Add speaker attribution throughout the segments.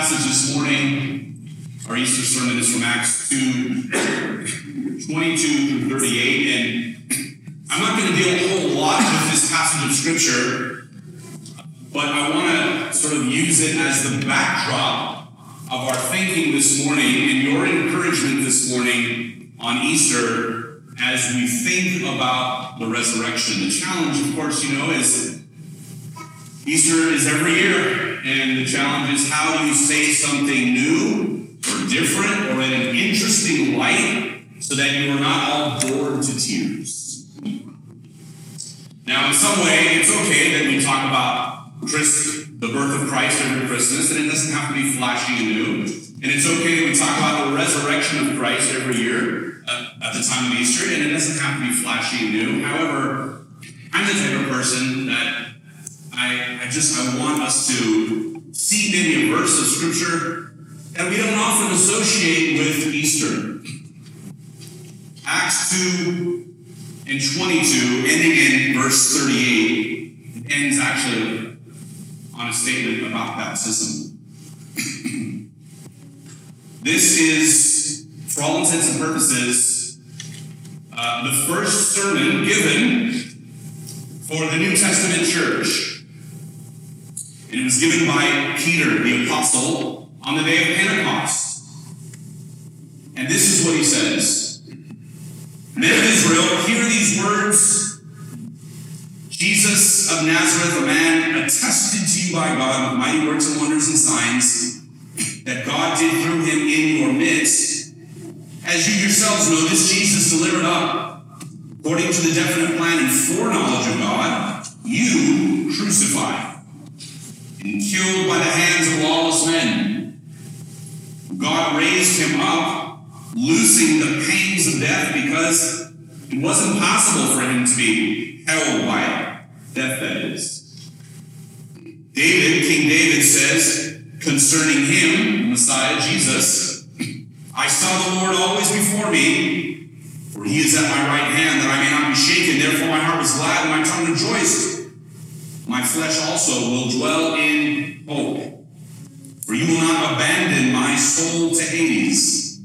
Speaker 1: passage this morning, our Easter sermon is from Acts 2 22 through 38. And I'm not going to deal a whole lot with this passage of Scripture, but I want to sort of use it as the backdrop of our thinking this morning and your encouragement this morning on Easter as we think about the resurrection. The challenge, of course, you know, is Easter is every year, and the challenge is how you say something new or different or in an interesting light so that you are not all bored to tears. Now, in some way, it's okay that we talk about Christ, the birth of Christ every Christmas, and it doesn't have to be flashy and new. And it's okay that we talk about the resurrection of Christ every year uh, at the time of Easter, and it doesn't have to be flashy and new. However, I'm the type of person that I, I just I want us to see maybe a verse of scripture that we don't often associate with Easter. Acts 2 and 22, ending in verse 38, it ends actually on a statement about baptism. this is, for all intents and purposes, uh, the first sermon given for the New Testament church. It was given by Peter, the apostle, on the day of Pentecost. And this is what he says Men of Israel, hear these words. Jesus of Nazareth, a man attested to you by God with mighty works and wonders and signs that God did through him in your midst. As you yourselves know, this Jesus delivered up, according to the definite plan and foreknowledge of God, you crucified and killed by the hands of lawless men. God raised him up, loosing the pains of death because it wasn't possible for him to be held by it. Death, that is. David, King David says concerning him, the Messiah, Jesus, I saw the Lord always before me, for he is at my right hand, that I may not be shaken. Therefore my heart was glad and my tongue rejoiced. My flesh also will dwell in hope. For you will not abandon my soul to Hades,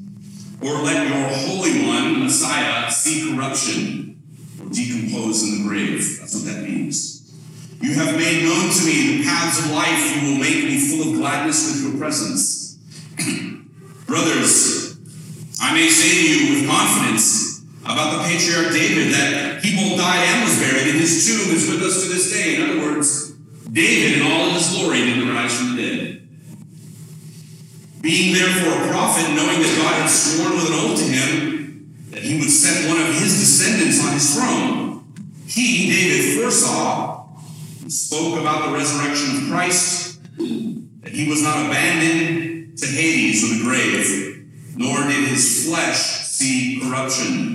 Speaker 1: or let your Holy One, Messiah, see corruption or decompose in the grave. That's what that means. You have made known to me the paths of life. You will make me full of gladness with your presence. Brothers, I may say to you with confidence about the patriarch David that he both died and was buried, and his tomb is with us to this day. In other words, David, in all of his glory, didn't rise from the dead. Being therefore a prophet, knowing that God had sworn with an oath to him that he would set one of his descendants on his throne, he, David, foresaw and spoke about the resurrection of Christ, that he was not abandoned to Hades or the grave, nor did his flesh see corruption.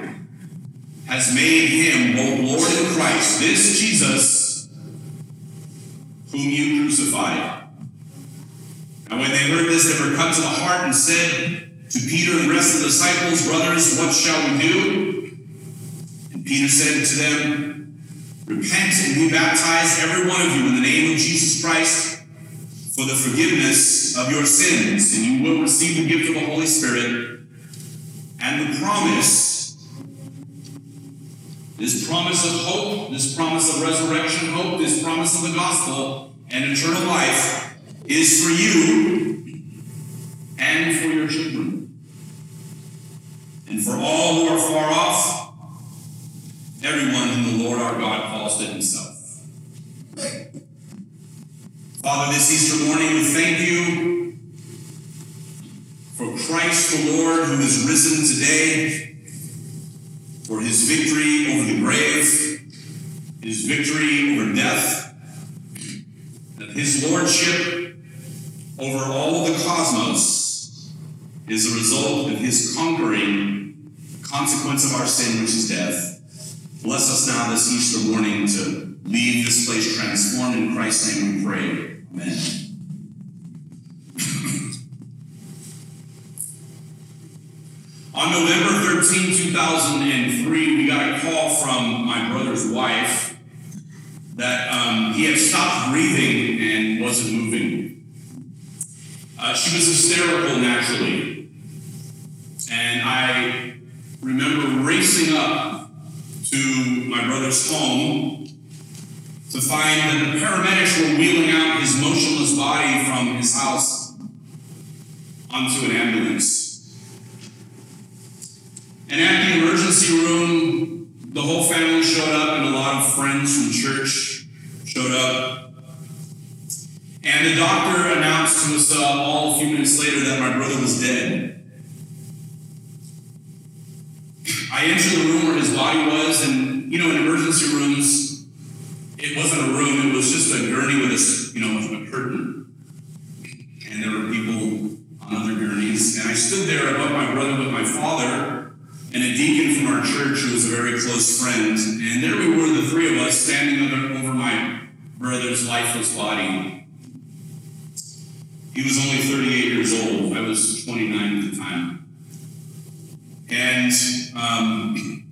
Speaker 1: has made him both Lord and Christ, this Jesus whom you crucified. And when they heard this, they were cut to the heart and said to Peter and the rest of the disciples, Brothers, what shall we do? And Peter said to them, Repent and be baptized, every one of you, in the name of Jesus Christ for the forgiveness of your sins, and you will receive the gift of the Holy Spirit and the promise. This promise of hope, this promise of resurrection hope, this promise of the gospel and eternal life is for you and for your children. And for all who are far off, everyone whom the Lord our God calls to himself. Father, this Easter morning we thank you for Christ the Lord who is risen today, for his victory over the grave, his victory over death, that his lordship over all the cosmos is a result of his conquering consequence of our sin, which is death. Bless us now this Easter morning to leave this place transformed in Christ's name we pray. Amen. On November 13, 2003, we got a call from my brother's wife that um, he had stopped breathing and wasn't moving. Uh, she was hysterical naturally. And I remember racing up to my brother's home to find that the paramedics were wheeling out his motionless body from his house onto an ambulance. And at the emergency room, the whole family showed up, and a lot of friends from church showed up. And the doctor announced to us uh, all a few minutes later that my brother was dead. I entered the room where his body was, and you know, in emergency rooms, it wasn't a room, it was just a gurney with a, you know, was a very close friend. And there we were, the three of us, standing over, over my brother's lifeless body. He was only 38 years old. I was 29 at the time. And um,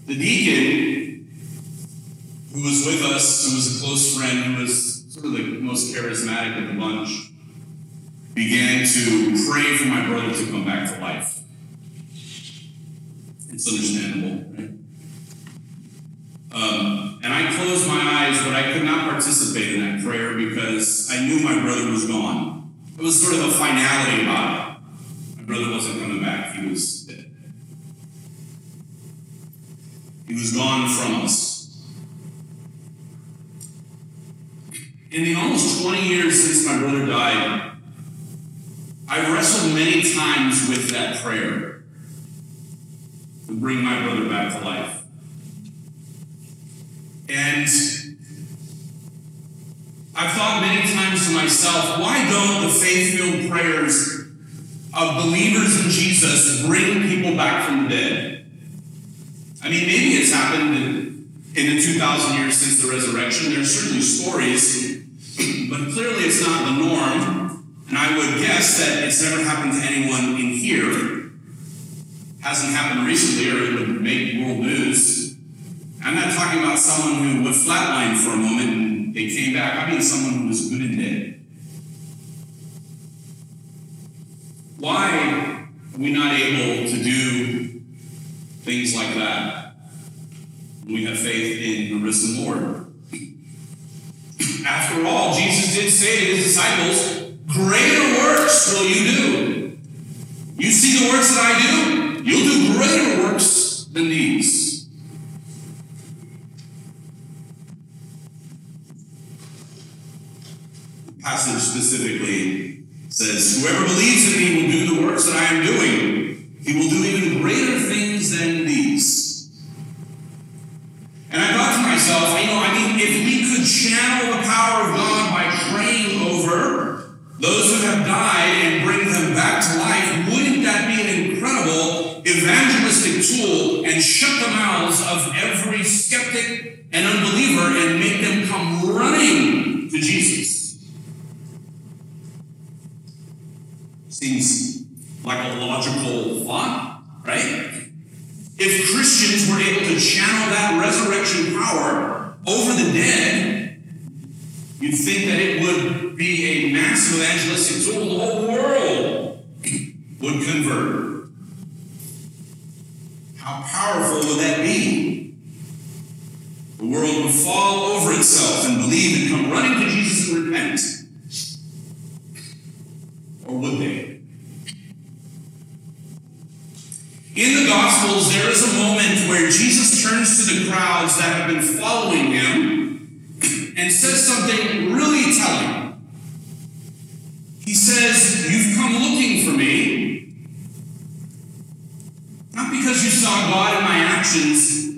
Speaker 1: the deacon who was with us, who was a close friend, who was sort of the most charismatic of the bunch, began to pray for my brother to come back to life. It's understandable, right? Um, and I closed my eyes, but I could not participate in that prayer because I knew my brother was gone. It was sort of a finality about it. My brother wasn't coming back, he was dead. He was gone from us. In the almost 20 years since my brother died, I wrestled many times with that prayer bring my brother back to life. And I've thought many times to myself, why don't the faith filled prayers of believers in Jesus bring people back from the dead? I mean, maybe it's happened in, in the 2,000 years since the resurrection. There are certainly stories, but clearly it's not the norm. And I would guess that it's never happened to anyone in here hasn't happened recently or it would make world news. I'm not talking about someone who would flatline for a moment and they came back. I mean someone who was good and dead. Why are we not able to do things like that when we have faith in the risen Lord? After all, Jesus did say to his disciples, Greater works will you do. You see the works that I do? You'll do greater works than these. The passage specifically says, Whoever believes in me will do the works that I am doing. He will do even greater things than these. And I thought to myself, you know, I mean, if we could channel the power of God by praying over those who have died and bring them back to life, wouldn't that be an incredible evangelistic tool and shut the mouths of every skeptic and unbeliever and make them come running to Jesus. Seems like a logical thought, right? If Christians were able to channel that resurrection power over the dead, you'd think that it would be a massive evangelistic tool. The whole world would convert. How powerful would that be? The world would fall over itself and believe and come running to Jesus and repent. Or would they? In the Gospels, there is a moment where Jesus turns to the crowds that have been following him and says something really telling. He says, You've come looking for me, not because you saw God in my actions,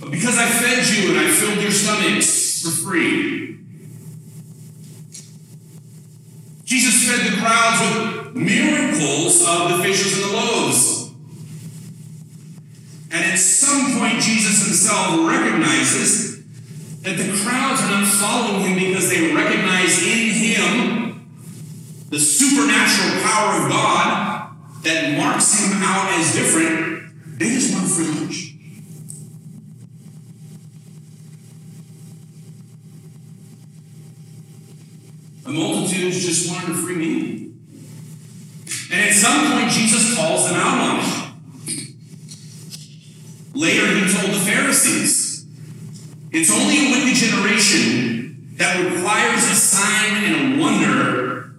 Speaker 1: but because I fed you and I filled your stomachs for free. Jesus fed the crowds with miracles of the fishes and the loaves. And at some point, Jesus himself recognizes that the crowds are not following him because they recognize in him the supernatural power of God that marks him out as different. They just want free lunch. The multitudes just wanted a free meal. And at some point, Jesus calls them out on it. Later, he told the Pharisees, It's only a wicked generation that requires a sign and a wonder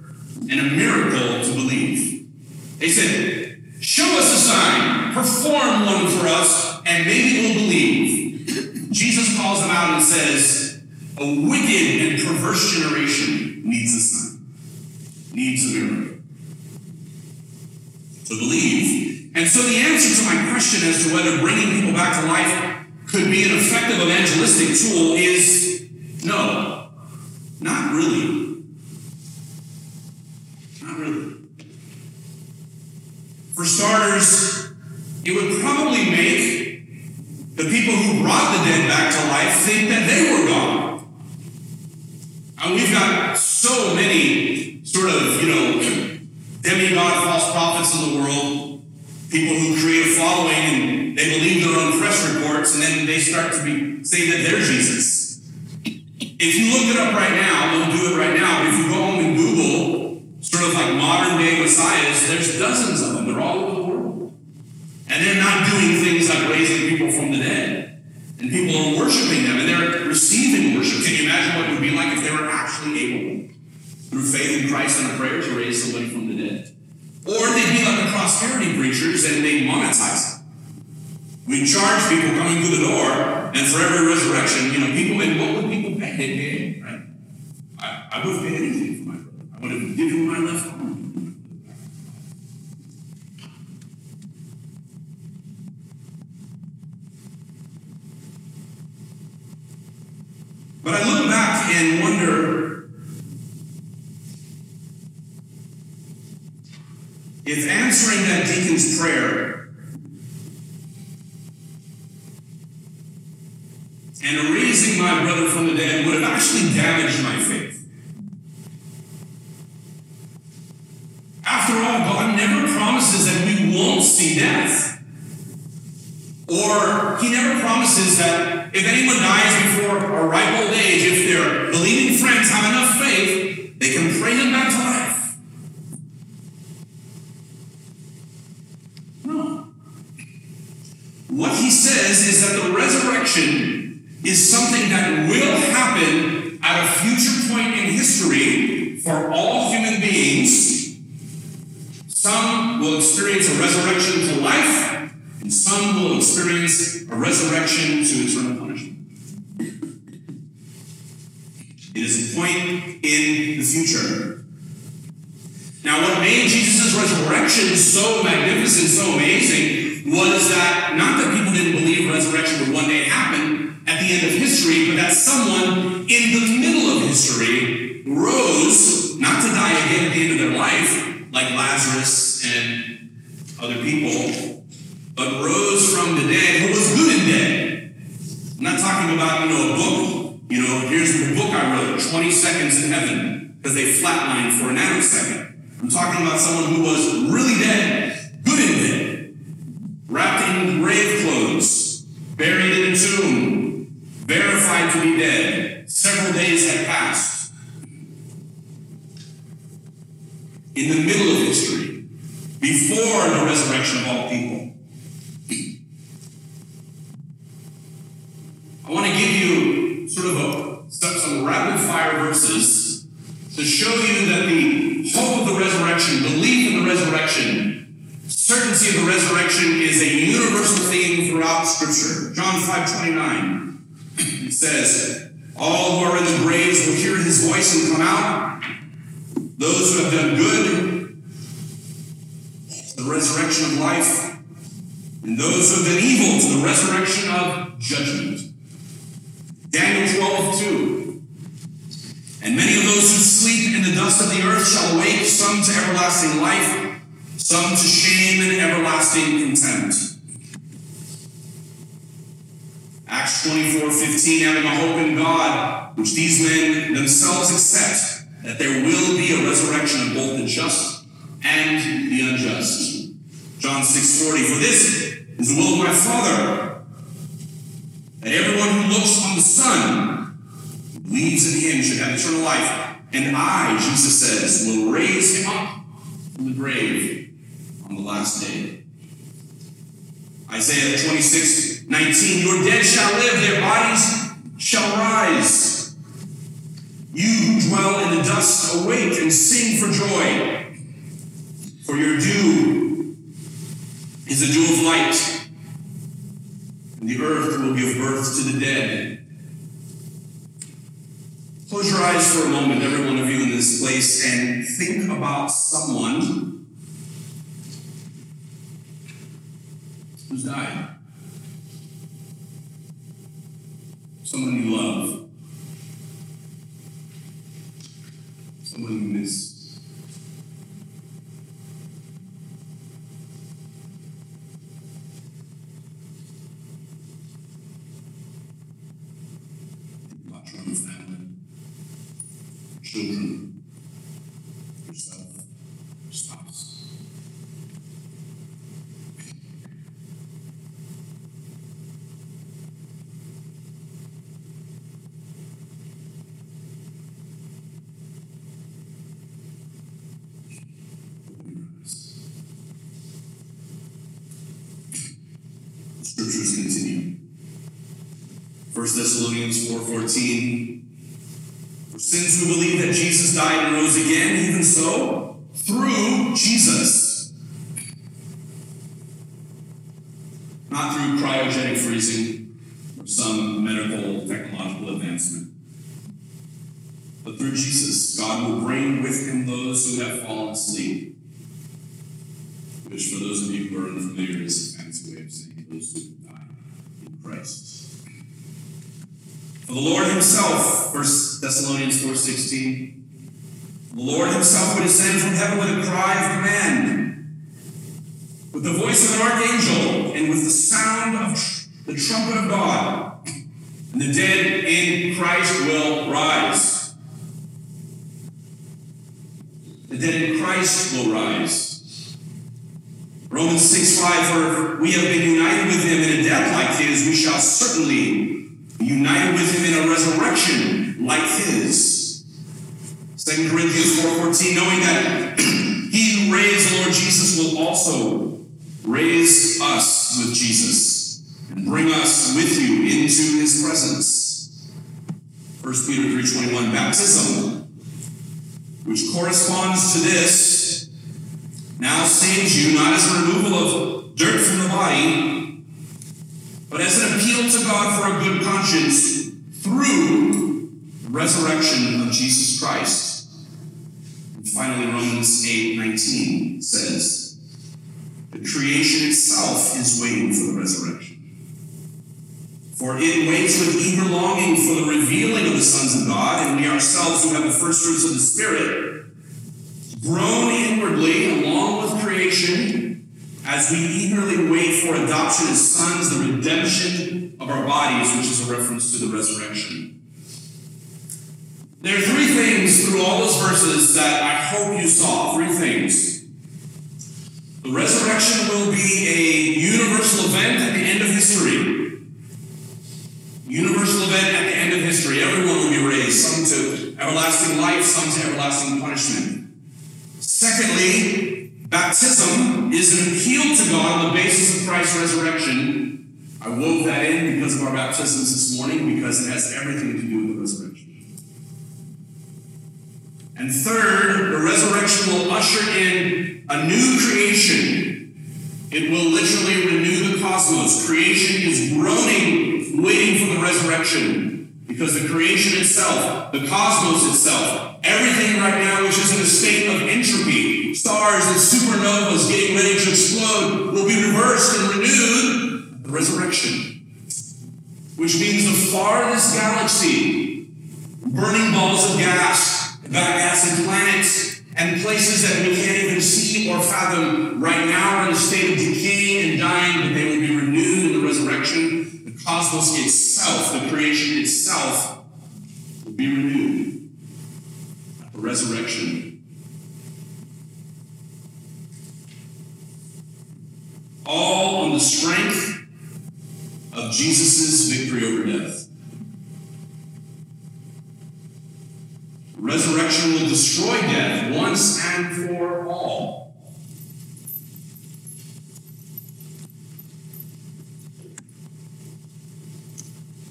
Speaker 1: and a miracle to believe. They said, Show us a sign, perform one for us, and maybe we'll believe. Jesus calls them out and says, A wicked and perverse generation needs a sign, needs a miracle to believe. And so the answer to my question as to whether bringing people back to life could be an effective evangelistic tool is no, not really. Not really. For starters, it would probably make the people who brought the dead back to life think that they were gone. And we've got so many sort of, you know, demigod false prophets in the world, people who create a following and they believe their own press reports, and then they start to be saying that they're Jesus. If you look it up right now, don't do it right now, but if you go home and Google sort of like modern day messiahs, there's dozens of them. They're all over the world. And they're not doing things like raising people from the dead. And people are worshiping them and they're receiving worship. Can you imagine what it would be like if they were actually able, through faith in Christ and a prayer, to raise somebody from the dead? Or they'd be like the prosperity preachers and they monetize it. We charge people coming through the door, and for every resurrection, you know, people, and what would people pay? Pay, right? I, I would have paid anything for my brother. I would have given my left arm. But I look back and wonder if answering that deacon's prayer and raising my brother from the dead would have actually damaged my faith. After all, God never promises that we won't see death. Or he never promises that if anyone dies before a ripe old age, if their believing friends have enough faith, they can pray him back to life. No. What he says is that the resurrection is something that will happen at a future point in history for all human beings. Some will experience a resurrection to life, and some will experience a resurrection to eternal punishment. It is a point in the future. Now, what made Jesus' resurrection so magnificent, so amazing, was that not that people didn't believe resurrection would one day happen at the end of history, but that someone in the middle of history rose, not to die again at the end of their life, like Lazarus and other people, but rose from the dead, who was good and dead. I'm not talking about, you know, a book. You know, here's the book I wrote, 20 Seconds in Heaven, because they flatlined for a nanosecond. I'm talking about someone who was really dead, good and dead, wrapped in grave clothes, buried in a tomb, verified to be dead. Several days had passed. In the middle of history, before the resurrection of all people, I want to give you sort of a, some, some rapid fire verses to show you that the hope of the resurrection, belief in the resurrection, certainty of the resurrection is a universal theme throughout Scripture. John 5 29. It says, All who are in the graves will hear his voice and come out. Those who have done good, the resurrection of life, and those who have done evil to the resurrection of judgment. Daniel 12, 2. And many of those who sleep in in the dust of the earth shall awake some to everlasting life, some to shame and everlasting contempt. Acts 24 15, having a hope in God, which these men themselves accept, that there will be a resurrection of both the just and the unjust. John 6 40, for this is the will of my Father, that everyone who looks on the Son, believes in him, should have eternal life. And I, Jesus says, will raise him up from the grave on the last day. Isaiah 26 19, your dead shall live, their bodies shall rise. You who dwell in the dust, awake and sing for joy. For your dew is a dew of light, and the earth will give birth to the dead. Close your eyes for a moment, every one of you in this place, and think about someone who's died. Someone you love. Someone you miss. Think about your own family, children, yourself, your spouse. Open your eyes. The scriptures continue. 1 Thessalonians 4:14 For since we believe that Jesus died and rose again, even so, through Jesus, not through cryogenic freezing or some medical technological advancement, but through Jesus, God will bring with him those who have fallen asleep. Which, for those of you who are unfamiliar, is a fancy way of saying those who have died in Christ. For the Lord himself, 1 Thessalonians 4.16, the Lord himself would descend from heaven with a cry of command, with the voice of an archangel, and with the sound of the trumpet of God. And the dead in Christ will rise. The dead in Christ will rise. Romans 6 5, for we have been united with him in a death like his, we shall certainly united with him in a resurrection like his. 2 Corinthians 4:14, knowing that he who raised the Lord Jesus will also raise us with Jesus and bring us with you into his presence. 1 Peter 3:21, baptism, which corresponds to this, now saves you not as a removal of dirt from the body, but as an appeal to God for a good conscience through the resurrection of Jesus Christ. And finally, Romans 8 19 says, The creation itself is waiting for the resurrection. For it waits with eager longing for the revealing of the sons of God, and we ourselves who have the first fruits of the Spirit groan inwardly along with creation as we eagerly wait for adoption as sons, the redemption of our bodies, which is a reference to the resurrection. There are three things through all those verses that I hope you saw. Three things. The resurrection will be a universal event at the end of history. Universal event at the end of history. Everyone will be raised, some to everlasting life, some to everlasting punishment. Secondly, baptism is an appeal to God on the basis of Christ's resurrection. I wove that in because of our baptisms this morning, because it has everything to do with the resurrection. And third, the resurrection will usher in a new creation. It will literally renew the cosmos. Creation is groaning, waiting for the resurrection. Because the creation itself, the cosmos itself, everything right now which is in a state of entropy, stars and supernovas getting ready to explode, will be reversed and renewed the resurrection. Which means the farthest galaxy, burning balls of gas, gas planets and places that we can't even see or fathom right now are in a state of decay and dying, but they will be renewed in the resurrection. The cosmos itself, the creation itself, will be renewed. A resurrection. All on the strength of Jesus' victory over death. Resurrection will destroy death once and for all.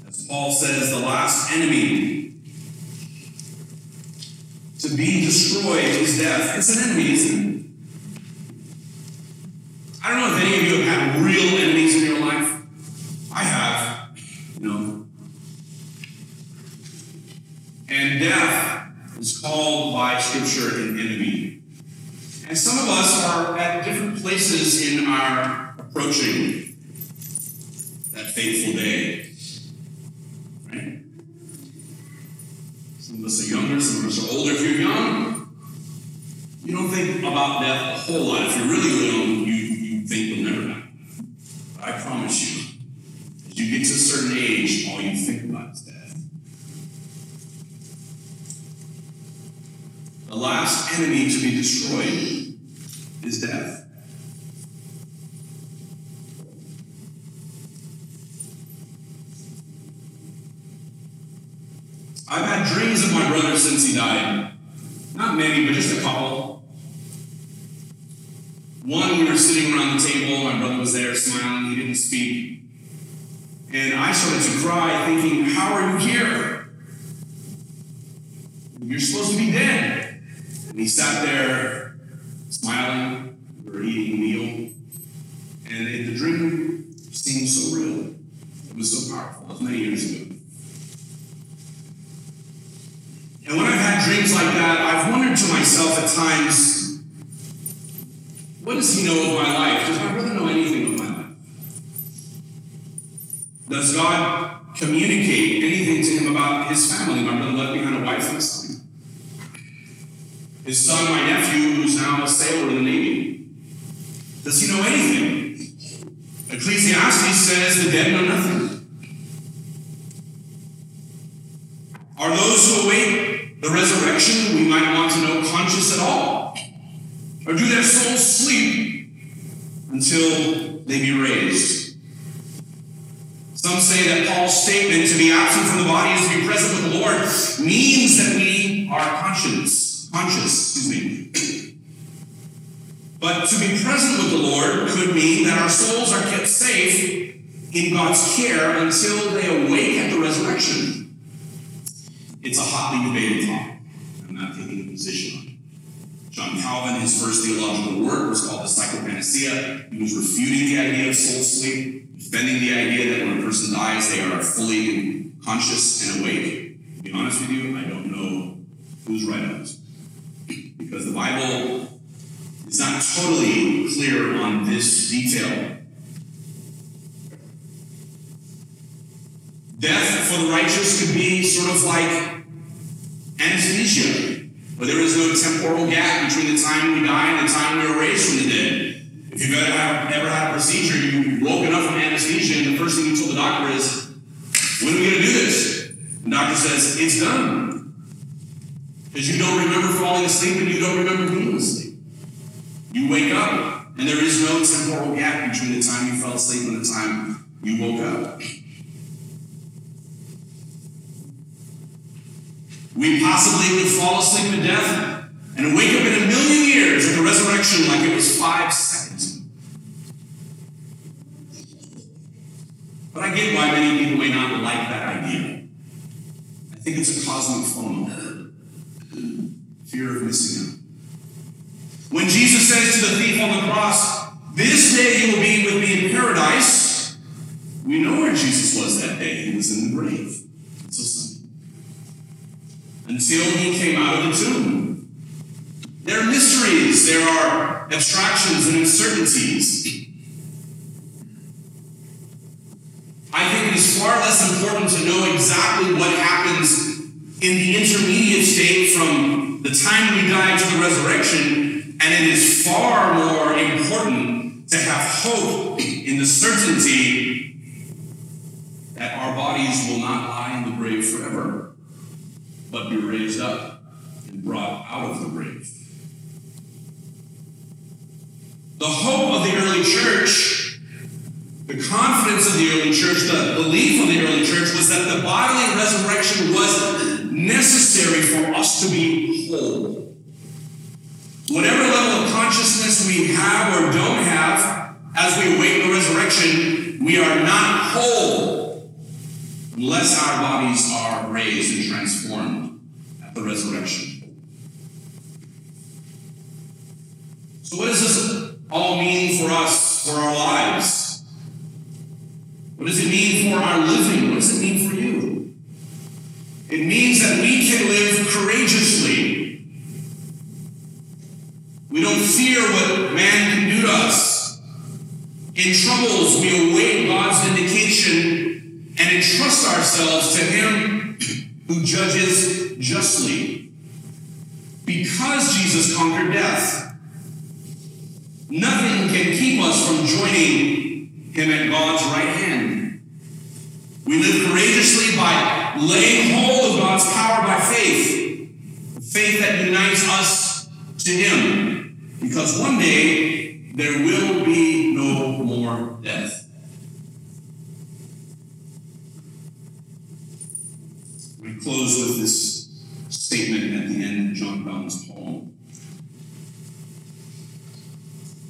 Speaker 1: As Paul says, the last enemy to be destroyed is death. It's an enemy, isn't it? I don't know if any of you have had real enemies in your life. I have, you know. And death is called by Scripture an enemy. And some of us are at different places in our approaching that fateful day. Right? Some of us are younger, some of us are older. If you're young, you don't think about death a whole lot. If you're really young, you, you think will never happen. But I promise you, as you get to a certain age, all you think about is death. The last enemy to be destroyed is death. I've had dreams of my brother since he died. Not many, but just a couple. One, we were sitting around the table, my brother was there smiling, he didn't speak. And I started to cry, thinking, How are you here? You're supposed to be dead. And he sat there smiling, we were eating a meal. And the dream seemed so real. It was so powerful. It was many years ago. And when I've had dreams like that, I've wondered to myself at times, what does he know of my life? Does my brother know anything of my life? Does God communicate anything to him about his family? My brother left behind a wife and a son. His son, my nephew, who's now a sailor in the Navy. Does he know anything? Ecclesiastes says the dead know nothing. Are those who await the resurrection we might want to know conscious at all? Or do their souls sleep until they be raised? Some say that Paul's statement to be absent from the body is to be present with the Lord means that we are conscious, conscious, excuse me. But to be present with the Lord could mean that our souls are kept safe in God's care until they awake at the resurrection. It's a hotly debated topic. I'm not taking a position on it. John Calvin, his first theological work was called the Psychopannychia. He was refuting the idea of soul sleep, defending the idea that when a person dies, they are fully conscious and awake. To be honest with you, I don't know who's right on this. Because the Bible is not totally clear on this detail. Death for the righteous could be sort of like anesthesia, where there is no temporal gap between the time we die and the time we are raised from the dead. If you've ever had, ever had a procedure, you've woken up from anesthesia, and the first thing you told the doctor is, When are we going to do this? The doctor says, It's done. Because you don't remember falling asleep and you don't remember being asleep. You wake up, and there is no temporal gap between the time you fell asleep and the time you woke up. We possibly would fall asleep to death and wake up in a million years at the resurrection like it was five seconds. But I get why many people may not like that idea. I think it's a cosmic FOMO, fear of missing out. When Jesus says to the thief on the cross, This day you will be with me in paradise, we know where Jesus was that day. He was in the grave. So until he came out of the tomb. There are mysteries, there are abstractions and uncertainties. I think it is far less important to know exactly what happens in the intermediate state from the time we die to the resurrection, and it is far more important to have hope in the certainty that our bodies will not lie in the grave forever, but be raised up and brought out of the grave. The hope of the early church, the confidence of the early church, the belief of the early church was that the bodily resurrection was necessary for us to be whole. Whatever level of consciousness we have or don't have as we await the resurrection, we are not whole unless our bodies are raised and transformed the resurrection. So, what does this all mean for us, for our lives? What does it mean for our living? What does it mean for you? It means that we can live courageously. We don't fear what man can do to us. In troubles, we await God's vindication and entrust ourselves to Him who judges justly. Because Jesus conquered death, Nothing can keep us from joining him at God's right hand. We live courageously by laying hold of God's power by faith, faith that unites us to him. Because one day there will be no more death. We close with this statement at the end of John Donne's poem.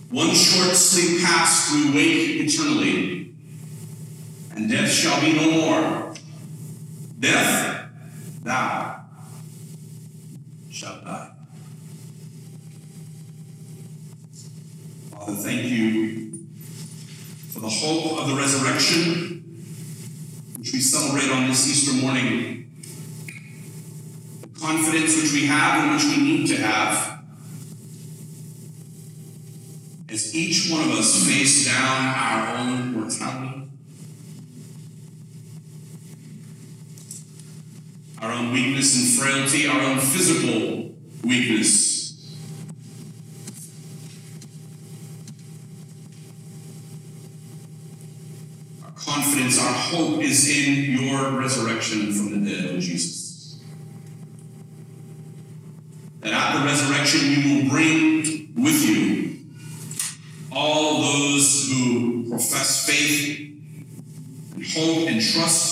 Speaker 1: One short sleep past, we wake eternally, and death shall be no more. Death, thou shalt die. Father, thank you for the hope of the resurrection, which we celebrate on this Easter morning, confidence which we have and which we need to have as each one of us face down our own mortality, our own weakness and frailty, our own physical weakness. Our confidence, our hope is in your resurrection from the dead, O Jesus. That at the resurrection you will bring with you all those who profess faith and hope and trust